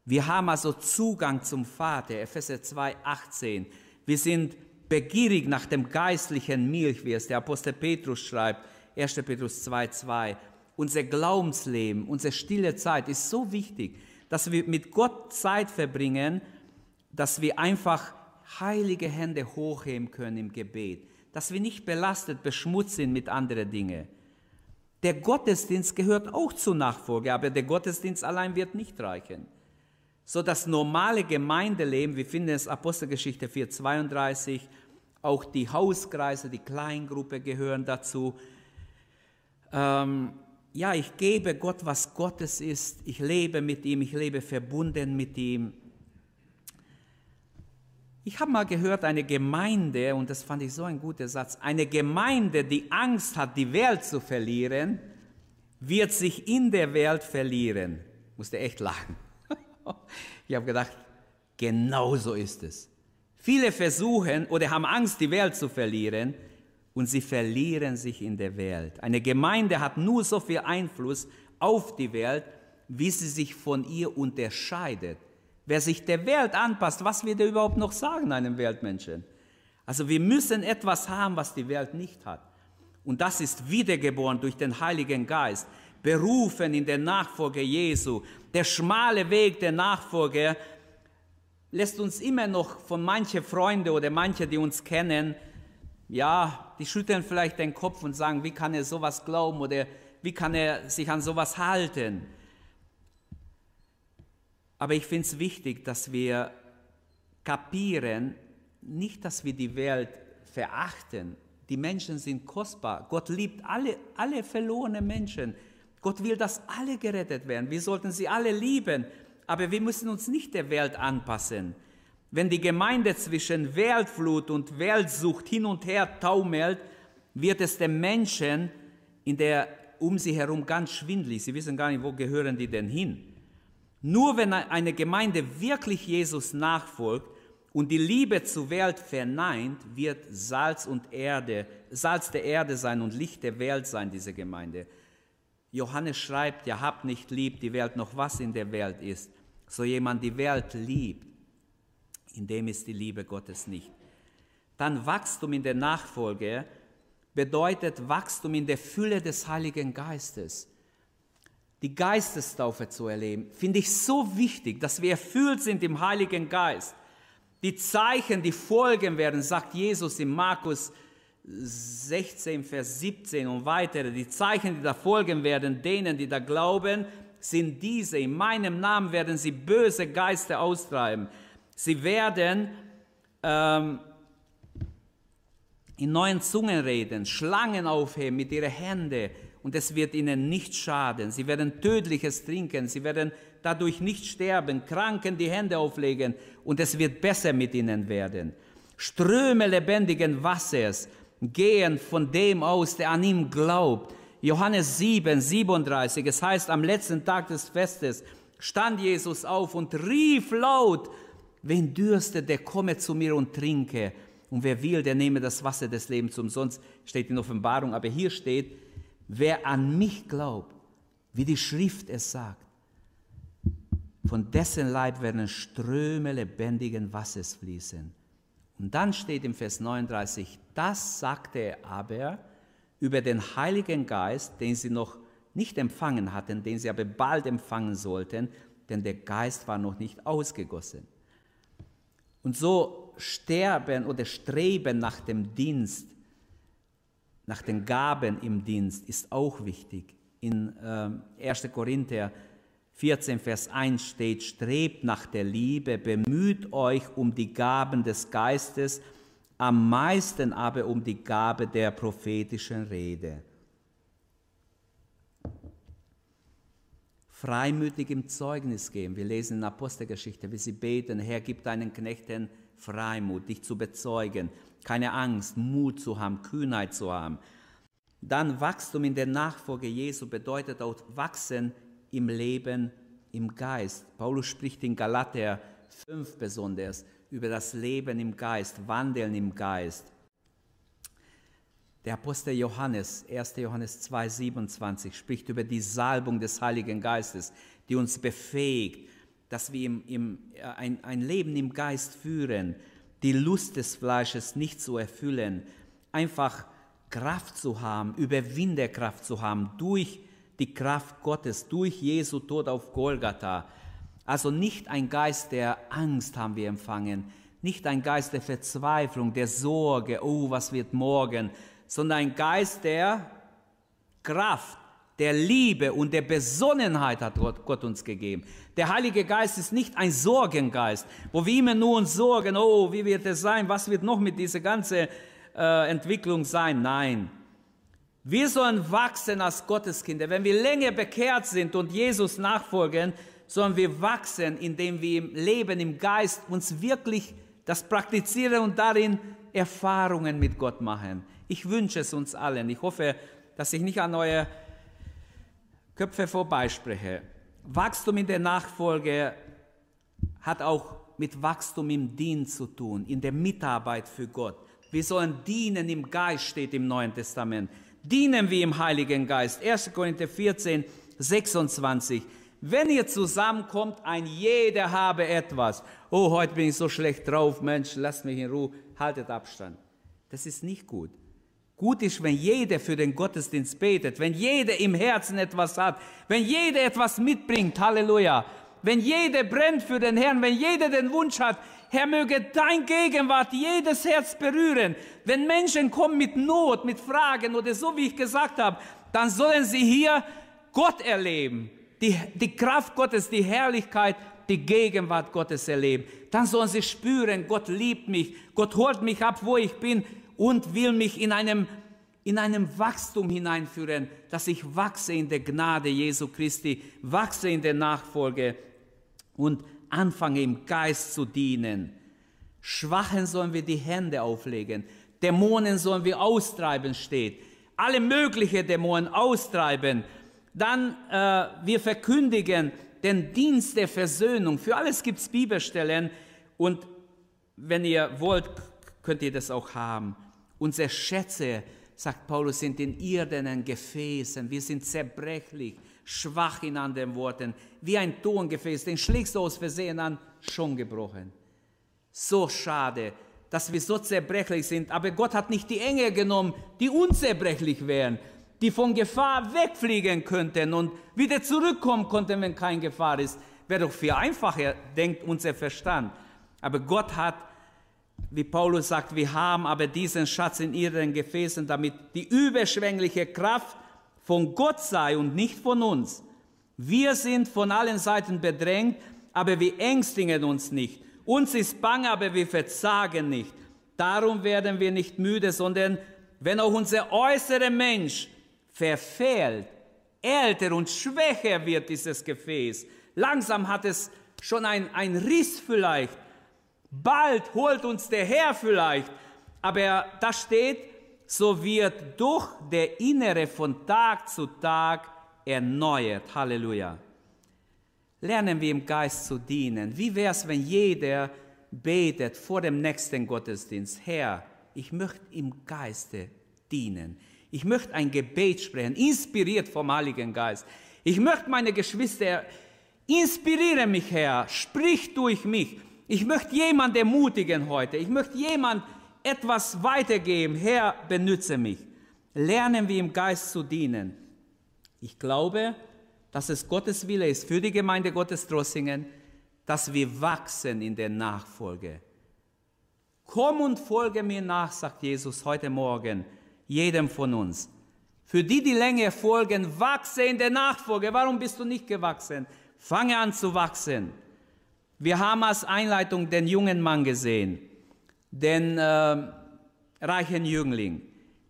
S2: Wir haben also Zugang zum Vater, Epheser 2, 18. Wir sind begierig nach dem geistlichen Milch, wie es der Apostel Petrus schreibt, 1. Petrus 2, 2. Unser Glaubensleben, unsere stille Zeit ist so wichtig, dass wir mit Gott Zeit verbringen, dass wir einfach heilige Hände hochheben können im Gebet, dass wir nicht belastet, beschmutzt sind mit anderen Dingen. Der Gottesdienst gehört auch zur Nachfolge, aber der Gottesdienst allein wird nicht reichen. So das normale Gemeindeleben, wir finden es Apostelgeschichte 4,32, auch die Hauskreise, die Kleingruppe gehören dazu. Ähm, ja, ich gebe Gott, was Gottes ist. Ich lebe mit ihm, ich lebe verbunden mit ihm. Ich habe mal gehört, eine Gemeinde, und das fand ich so ein guter Satz, eine Gemeinde, die Angst hat, die Welt zu verlieren, wird sich in der Welt verlieren. Musste echt lachen. ich habe gedacht, genau so ist es. Viele versuchen oder haben Angst, die Welt zu verlieren, und sie verlieren sich in der Welt. Eine Gemeinde hat nur so viel Einfluss auf die Welt, wie sie sich von ihr unterscheidet. Wer sich der Welt anpasst, was wird er überhaupt noch sagen einem Weltmenschen? Also wir müssen etwas haben, was die Welt nicht hat. Und das ist wiedergeboren durch den Heiligen Geist, berufen in der Nachfolge Jesu. Der schmale Weg der Nachfolge lässt uns immer noch von manchen Freunden oder manche, die uns kennen, ja, die schütteln vielleicht den Kopf und sagen, wie kann er sowas glauben oder wie kann er sich an sowas halten? Aber ich finde es wichtig, dass wir kapieren, nicht, dass wir die Welt verachten. Die Menschen sind kostbar. Gott liebt alle, alle verlorenen Menschen. Gott will, dass alle gerettet werden. Wir sollten sie alle lieben. Aber wir müssen uns nicht der Welt anpassen. Wenn die Gemeinde zwischen Weltflut und Weltsucht hin und her taumelt, wird es den Menschen in der, um sie herum ganz schwindlig. Sie wissen gar nicht, wo gehören die denn hin. Nur wenn eine Gemeinde wirklich Jesus nachfolgt und die Liebe zur Welt verneint, wird Salz und Erde, Salz der Erde sein und Licht der Welt sein, diese Gemeinde. Johannes schreibt, ja, habt nicht lieb die Welt noch was in der Welt ist. So jemand die Welt liebt, in dem ist die Liebe Gottes nicht. Dann Wachstum in der Nachfolge bedeutet Wachstum in der Fülle des Heiligen Geistes. Die Geistestaufe zu erleben, finde ich so wichtig, dass wir erfüllt sind im Heiligen Geist. Die Zeichen, die folgen werden, sagt Jesus in Markus 16, Vers 17 und weitere. Die Zeichen, die da folgen werden, denen, die da glauben, sind diese. In meinem Namen werden sie böse Geister austreiben. Sie werden ähm, in neuen Zungen reden, Schlangen aufheben mit ihren Händen und es wird ihnen nicht schaden. Sie werden Tödliches trinken, sie werden dadurch nicht sterben, Kranken die Hände auflegen und es wird besser mit ihnen werden. Ströme lebendigen Wassers gehen von dem aus, der an ihm glaubt. Johannes 7, 37, es heißt, am letzten Tag des Festes stand Jesus auf und rief laut, wen dürstet, der komme zu mir und trinke. Und wer will, der nehme das Wasser des Lebens umsonst, steht in Offenbarung. Aber hier steht, wer an mich glaubt, wie die Schrift es sagt, von dessen Leib werden Ströme lebendigen Wassers fließen. Und dann steht im Vers 39, das sagte er aber über den Heiligen Geist, den sie noch nicht empfangen hatten, den sie aber bald empfangen sollten, denn der Geist war noch nicht ausgegossen. Und so sterben oder streben nach dem Dienst, nach den Gaben im Dienst ist auch wichtig. In äh, 1. Korinther 14, Vers 1 steht, strebt nach der Liebe, bemüht euch um die Gaben des Geistes, am meisten aber um die Gabe der prophetischen Rede. Freimütig im Zeugnis geben. Wir lesen in der Apostelgeschichte, wie sie beten, Herr, gib deinen Knechten Freimut, dich zu bezeugen, keine Angst, Mut zu haben, Kühnheit zu haben. Dann Wachstum in der Nachfolge Jesu bedeutet auch Wachsen im Leben im Geist. Paulus spricht in Galater 5 besonders über das Leben im Geist, Wandeln im Geist. Der Apostel Johannes, 1. Johannes 2, 27, spricht über die Salbung des Heiligen Geistes, die uns befähigt, dass wir im, im, äh, ein, ein Leben im Geist führen, die Lust des Fleisches nicht zu erfüllen, einfach Kraft zu haben, Überwinderkraft zu haben durch die Kraft Gottes, durch Jesu Tod auf Golgatha. Also nicht ein Geist der Angst haben wir empfangen, nicht ein Geist der Verzweiflung, der Sorge, oh, was wird morgen, sondern ein Geist der Kraft, der Liebe und der Besonnenheit hat Gott, uns gegeben. Der Heilige Geist ist nicht ein Sorgengeist, wo wir immer nur uns sorgen, oh, wie wird es sein, was wird noch mit dieser ganzen äh, Entwicklung sein. Nein, wir sollen wachsen als Gotteskinder. Wenn wir länger bekehrt sind und Jesus nachfolgen, sollen wir wachsen, indem wir im Leben im Geist uns wirklich das praktizieren und darin Erfahrungen mit Gott machen. Ich wünsche es uns allen. Ich hoffe, dass ich nicht an eure Köpfe vorbeispreche. Wachstum in der Nachfolge hat auch mit Wachstum im Dienst zu tun, in der Mitarbeit für Gott. Wir sollen dienen im Geist, steht im Neuen Testament. Dienen wir im Heiligen Geist. 1. Korinther 14, 26. Wenn ihr zusammenkommt, ein jeder habe etwas. Oh, heute bin ich so schlecht drauf, Mensch, lasst mich in Ruhe, haltet Abstand. Das ist nicht gut. Gut ist, wenn jeder für den Gottesdienst betet, wenn jeder im Herzen etwas hat, wenn jeder etwas mitbringt, Halleluja. Wenn jeder brennt für den Herrn, wenn jeder den Wunsch hat, Herr, möge dein Gegenwart jedes Herz berühren. Wenn Menschen kommen mit Not, mit Fragen oder so, wie ich gesagt habe, dann sollen sie hier Gott erleben. Die, die Kraft Gottes, die Herrlichkeit, die Gegenwart Gottes erleben. Dann sollen sie spüren, Gott liebt mich, Gott holt mich ab, wo ich bin und will mich in einem, in einem Wachstum hineinführen, dass ich wachse in der Gnade Jesu Christi, wachse in der Nachfolge und anfange im Geist zu dienen. Schwachen sollen wir die Hände auflegen, Dämonen sollen wir austreiben, steht. Alle möglichen Dämonen austreiben. Dann äh, wir verkündigen den Dienst der Versöhnung. Für alles gibt es Bibelstellen und wenn ihr wollt, könnt ihr das auch haben. Unsere Schätze, sagt Paulus, sind in irdenen Gefäßen. Wir sind zerbrechlich, schwach in anderen Worten, wie ein Tongefäß. Den schlägst du aus Versehen an, schon gebrochen. So schade, dass wir so zerbrechlich sind. Aber Gott hat nicht die Engel genommen, die unzerbrechlich wären, die von Gefahr wegfliegen könnten und wieder zurückkommen konnten, wenn keine Gefahr ist. Wäre doch viel einfacher, denkt unser Verstand. Aber Gott hat, wie Paulus sagt, wir haben aber diesen Schatz in ihren Gefäßen, damit die überschwängliche Kraft von Gott sei und nicht von uns. Wir sind von allen Seiten bedrängt, aber wir ängstigen uns nicht. Uns ist bange, aber wir verzagen nicht. Darum werden wir nicht müde, sondern wenn auch unser äußerer Mensch verfehlt, älter und schwächer wird dieses Gefäß, langsam hat es schon ein, ein Riss vielleicht, bald holt uns der Herr vielleicht, aber da steht, so wird durch der Innere von Tag zu Tag erneuert. Halleluja lernen wir im Geist zu dienen. Wie wäre es, wenn jeder betet vor dem nächsten Gottesdienst, Herr, ich möchte im Geiste dienen. Ich möchte ein Gebet sprechen, inspiriert vom Heiligen Geist. Ich möchte meine Geschwister inspiriere mich, Herr, sprich durch mich. Ich möchte jemand ermutigen heute. Ich möchte jemand etwas weitergeben. Herr, benütze mich. Lernen wir im Geist zu dienen. Ich glaube, dass es Gottes Wille ist für die Gemeinde Gottes Drossingen, dass wir wachsen in der Nachfolge. Komm und folge mir nach, sagt Jesus heute Morgen, jedem von uns. Für die, die länger folgen, wachse in der Nachfolge. Warum bist du nicht gewachsen? Fange an zu wachsen. Wir haben als Einleitung den jungen Mann gesehen, den äh, reichen Jüngling.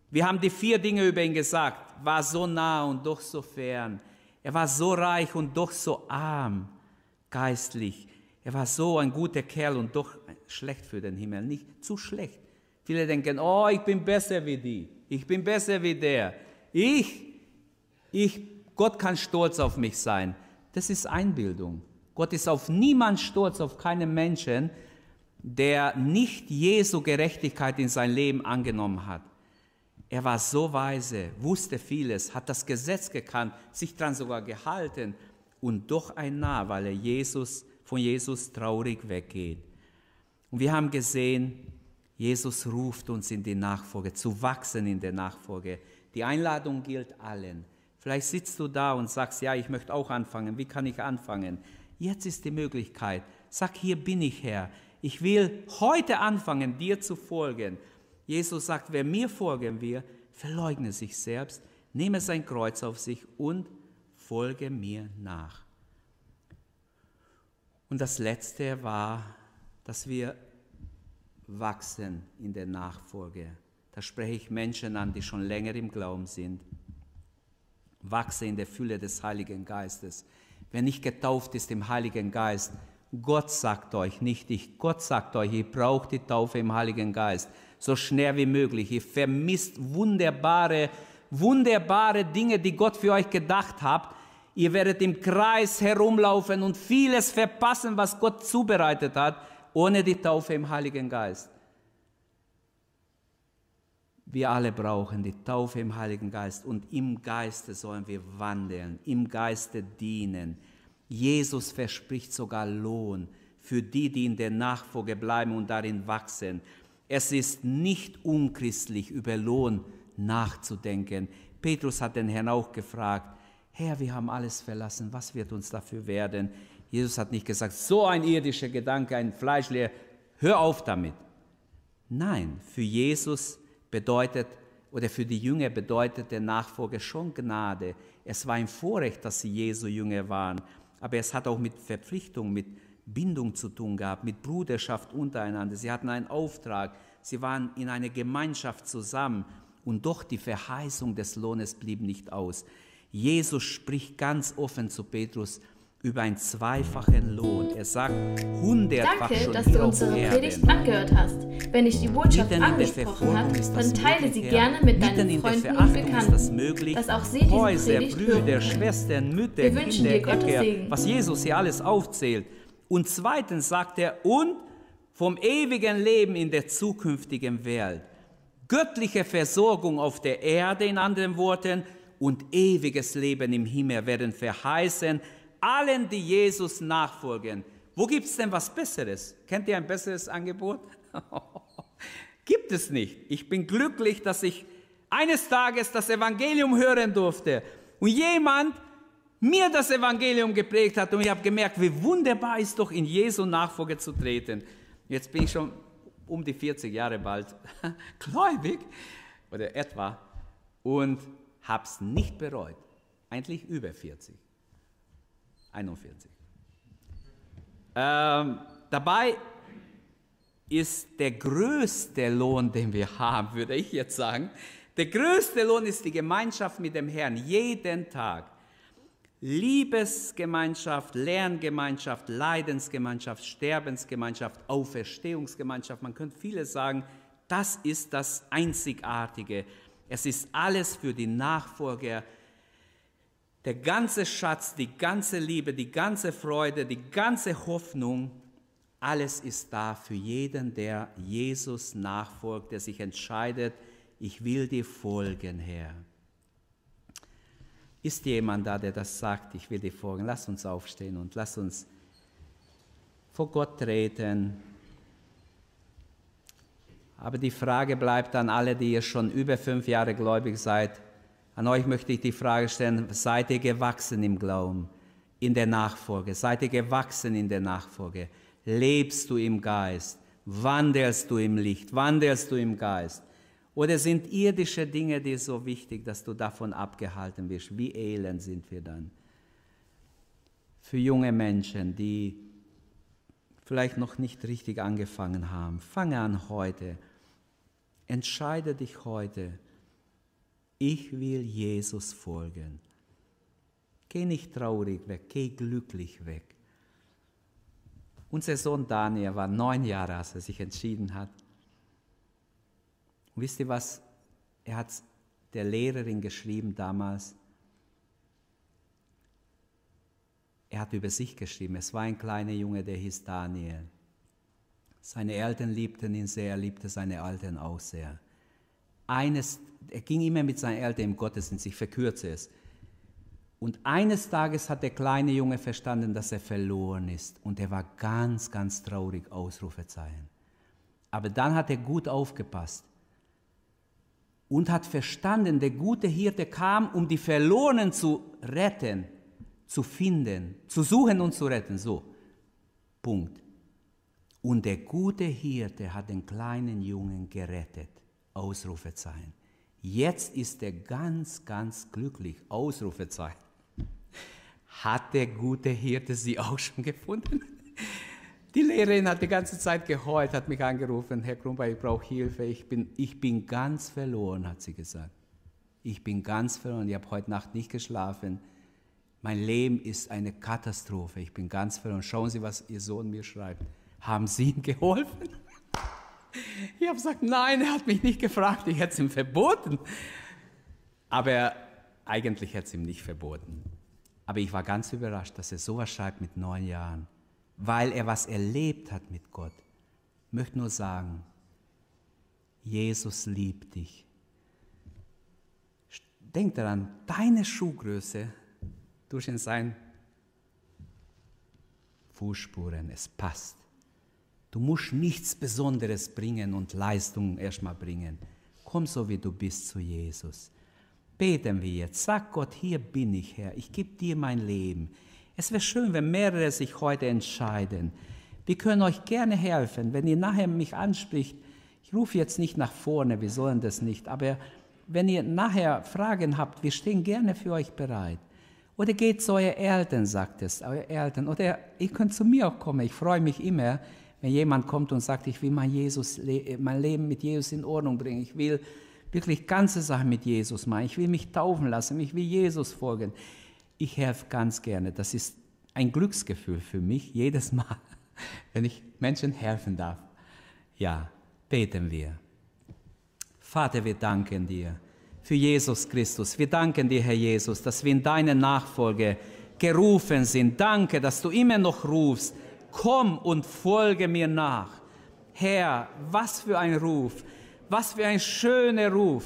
S2: Wir haben die vier Dinge über ihn gesagt. War so nah und doch so fern. Er war so reich und doch so arm geistlich. Er war so ein guter Kerl und doch schlecht für den Himmel. Nicht zu schlecht. Viele denken, oh, ich bin besser wie die. Ich bin besser wie der. Ich, ich, Gott kann stolz auf mich sein. Das ist Einbildung. Gott ist auf niemand stolz, auf keinen Menschen, der nicht Jesu Gerechtigkeit in sein Leben angenommen hat. Er war so weise, wusste vieles, hat das Gesetz gekannt, sich daran sogar gehalten und doch ein Nah, weil er Jesus, von Jesus traurig weggeht. Und wir haben gesehen, Jesus ruft uns in die Nachfolge, zu wachsen in der Nachfolge. Die Einladung gilt allen. Vielleicht sitzt du da und sagst, ja, ich möchte auch anfangen. Wie kann ich anfangen? Jetzt ist die Möglichkeit. Sag, hier bin ich Herr. Ich will heute anfangen, dir zu folgen. Jesus sagt, wer mir folgen will, verleugne sich selbst, nehme sein Kreuz auf sich und folge mir nach. Und das Letzte war, dass wir wachsen in der Nachfolge. Da spreche ich Menschen an, die schon länger im Glauben sind. Wachse in der Fülle des Heiligen Geistes. Wer nicht getauft ist im Heiligen Geist, Gott sagt euch, nicht ich, Gott sagt euch, ihr braucht die Taufe im Heiligen Geist so schnell wie möglich. Ihr vermisst wunderbare, wunderbare Dinge, die Gott für euch gedacht hat. Ihr werdet im Kreis herumlaufen und vieles verpassen, was Gott zubereitet hat, ohne die Taufe im Heiligen Geist. Wir alle brauchen die Taufe im Heiligen Geist und im Geiste sollen wir wandeln, im Geiste dienen. Jesus verspricht sogar Lohn für die, die in der Nachfolge bleiben und darin wachsen. Es ist nicht unchristlich, über Lohn nachzudenken. Petrus hat den Herrn auch gefragt, Herr, wir haben alles verlassen, was wird uns dafür werden? Jesus hat nicht gesagt, so ein irdischer Gedanke, ein Fleischleer, hör auf damit. Nein, für Jesus bedeutet, oder für die Jünger bedeutet der Nachfolge schon Gnade. Es war ein Vorrecht, dass sie Jesu Jünger waren, aber es hat auch mit Verpflichtung, mit, Bindung zu tun gehabt, mit Bruderschaft untereinander. Sie hatten einen Auftrag, sie waren in einer Gemeinschaft zusammen und doch die Verheißung des Lohnes blieb nicht aus. Jesus spricht ganz offen zu Petrus über einen zweifachen Lohn. Er sagt hundertfach
S1: Danke,
S2: schon
S1: dass du unsere. Predigt angehört hast. Wenn dich die Botschaft
S2: Mitten
S1: angesprochen hat, dann teile sie gerne mit deinen Freunden und
S2: ist das
S1: Bekannten,
S2: möglich.
S1: dass auch sie diese
S2: Häuser,
S1: Predigt hören
S2: Brüder. Schwestern, Mütter,
S1: Wir wünschen
S2: Kinder,
S1: dir Gottes
S2: Enkel,
S1: Segen.
S2: was Jesus hier alles aufzählt. Und zweitens sagt er, und vom ewigen Leben in der zukünftigen Welt. Göttliche Versorgung auf der Erde, in anderen Worten, und ewiges Leben im Himmel werden verheißen allen, die Jesus nachfolgen. Wo gibt es denn was Besseres? Kennt ihr ein besseres Angebot? gibt es nicht. Ich bin glücklich, dass ich eines Tages das Evangelium hören durfte und jemand mir das Evangelium geprägt hat und ich habe gemerkt, wie wunderbar ist doch in Jesu Nachfolge zu treten. Jetzt bin ich schon um die 40 Jahre bald gläubig oder etwa und habe es nicht bereut. Eigentlich über 40. 41. Ähm, dabei ist der größte Lohn, den wir haben, würde ich jetzt sagen. Der größte Lohn ist die Gemeinschaft mit dem Herrn, jeden Tag. Liebesgemeinschaft, Lerngemeinschaft, Leidensgemeinschaft, Sterbensgemeinschaft, Auferstehungsgemeinschaft. Man könnte vieles sagen, das ist das Einzigartige. Es ist alles für die Nachfolger. Der ganze Schatz, die ganze Liebe, die ganze Freude, die ganze Hoffnung, alles ist da für jeden, der Jesus nachfolgt, der sich entscheidet, ich will dir folgen, Herr. Ist jemand da, der das sagt, ich will dir folgen? Lass uns aufstehen und lass uns vor Gott treten. Aber die Frage bleibt an alle, die ihr schon über fünf Jahre gläubig seid. An euch möchte ich die Frage stellen, seid ihr gewachsen im Glauben, in der Nachfolge? Seid ihr gewachsen in der Nachfolge? Lebst du im Geist? Wandelst du im Licht? Wandelst du im Geist? Oder sind irdische Dinge dir so wichtig, dass du davon abgehalten wirst? Wie elend sind wir dann? Für junge Menschen, die vielleicht noch nicht richtig angefangen haben, fange an heute. Entscheide dich heute. Ich will Jesus folgen. Geh nicht traurig weg, geh glücklich weg. Unser Sohn Daniel war neun Jahre, als er sich entschieden hat. Und wisst ihr was? Er hat der Lehrerin geschrieben damals. Er hat über sich geschrieben. Es war ein kleiner Junge, der hieß Daniel. Seine Eltern liebten ihn sehr, er liebte seine Eltern auch sehr. Eines, er ging immer mit seinen Eltern im Gottesdienst, ich verkürze es. Und eines Tages hat der kleine Junge verstanden, dass er verloren ist. Und er war ganz, ganz traurig, Ausrufezeichen. Aber dann hat er gut aufgepasst und hat verstanden, der gute Hirte kam, um die Verlorenen zu retten, zu finden, zu suchen und zu retten. So, Punkt. Und der gute Hirte hat den kleinen Jungen gerettet. Ausrufezeichen. Jetzt ist er ganz, ganz glücklich. Ausrufezeichen. Hat der gute Hirte sie auch schon gefunden? Die Lehrerin hat die ganze Zeit geheult, hat mich angerufen, Herr Krumper, ich brauche Hilfe, ich bin, ich bin ganz verloren, hat sie gesagt. Ich bin ganz verloren, ich habe heute Nacht nicht geschlafen. Mein Leben ist eine Katastrophe, ich bin ganz verloren. Schauen Sie, was Ihr Sohn mir schreibt. Haben Sie ihm geholfen? Ich habe gesagt, nein, er hat mich nicht gefragt, ich hätte es ihm verboten. Aber eigentlich hätte es ihm nicht verboten. Aber ich war ganz überrascht, dass er sowas schreibt mit neun Jahren weil er was erlebt hat mit Gott. Ich möchte nur sagen, Jesus liebt dich. Denk daran, deine Schuhgröße durch in seinen Fußspuren, es passt. Du musst nichts Besonderes bringen und Leistung erstmal bringen. Komm so wie du bist zu Jesus. Beten wir jetzt. Sag Gott, hier bin ich, Herr. Ich gebe dir mein Leben. Es wäre schön, wenn mehrere sich heute entscheiden. Wir können euch gerne helfen. Wenn ihr nachher mich anspricht, ich rufe jetzt nicht nach vorne, wir sollen das nicht, aber wenn ihr nachher Fragen habt, wir stehen gerne für euch bereit. Oder geht zu euren Eltern, sagt es, eure Eltern. Oder ihr könnt zu mir auch kommen. Ich freue mich immer, wenn jemand kommt und sagt, ich will mein, Jesus, mein Leben mit Jesus in Ordnung bringen. Ich will wirklich ganze Sachen mit Jesus machen. Ich will mich taufen lassen. Ich will Jesus folgen. Ich helfe ganz gerne. Das ist ein Glücksgefühl für mich jedes Mal, wenn ich Menschen helfen darf. Ja, beten wir. Vater, wir danken dir für Jesus Christus. Wir danken dir, Herr Jesus, dass wir in deine Nachfolge gerufen sind. Danke, dass du immer noch rufst, komm und folge mir nach. Herr, was für ein Ruf, was für ein schöner Ruf.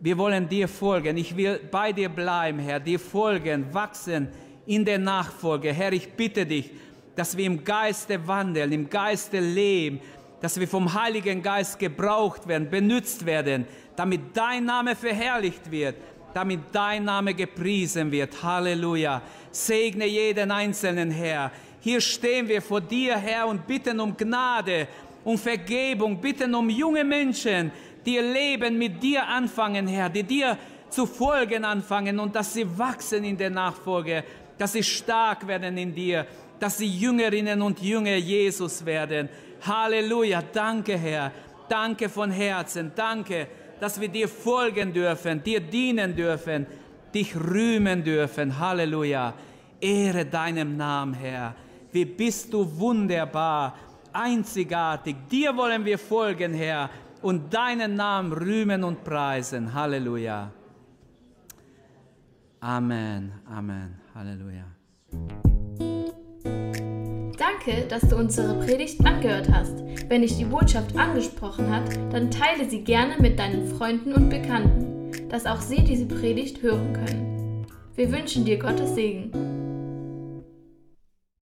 S2: Wir wollen dir folgen. Ich will bei dir bleiben, Herr, dir folgen, wachsen in der Nachfolge. Herr, ich bitte dich, dass wir im Geiste wandeln, im Geiste leben, dass wir vom Heiligen Geist gebraucht werden, benutzt werden, damit dein Name verherrlicht wird, damit dein Name gepriesen wird. Halleluja. Segne jeden Einzelnen, Herr. Hier stehen wir vor dir, Herr, und bitten um Gnade, um Vergebung, bitten um junge Menschen, die ihr Leben mit dir anfangen, Herr, die dir zu folgen anfangen und dass sie wachsen in der Nachfolge, dass sie stark werden in dir, dass sie Jüngerinnen und Jünger Jesus werden. Halleluja, danke Herr, danke von Herzen, danke, dass wir dir folgen dürfen, dir dienen dürfen, dich rühmen dürfen. Halleluja, ehre deinem Namen, Herr. Wie bist du wunderbar, einzigartig. Dir wollen wir folgen, Herr, und deinen Namen rühmen und preisen. Halleluja. Amen, Amen, Halleluja.
S1: Danke, dass du unsere Predigt angehört hast. Wenn dich die Botschaft angesprochen hat, dann teile sie gerne mit deinen Freunden und Bekannten, dass auch sie diese Predigt hören können. Wir wünschen dir Gottes Segen.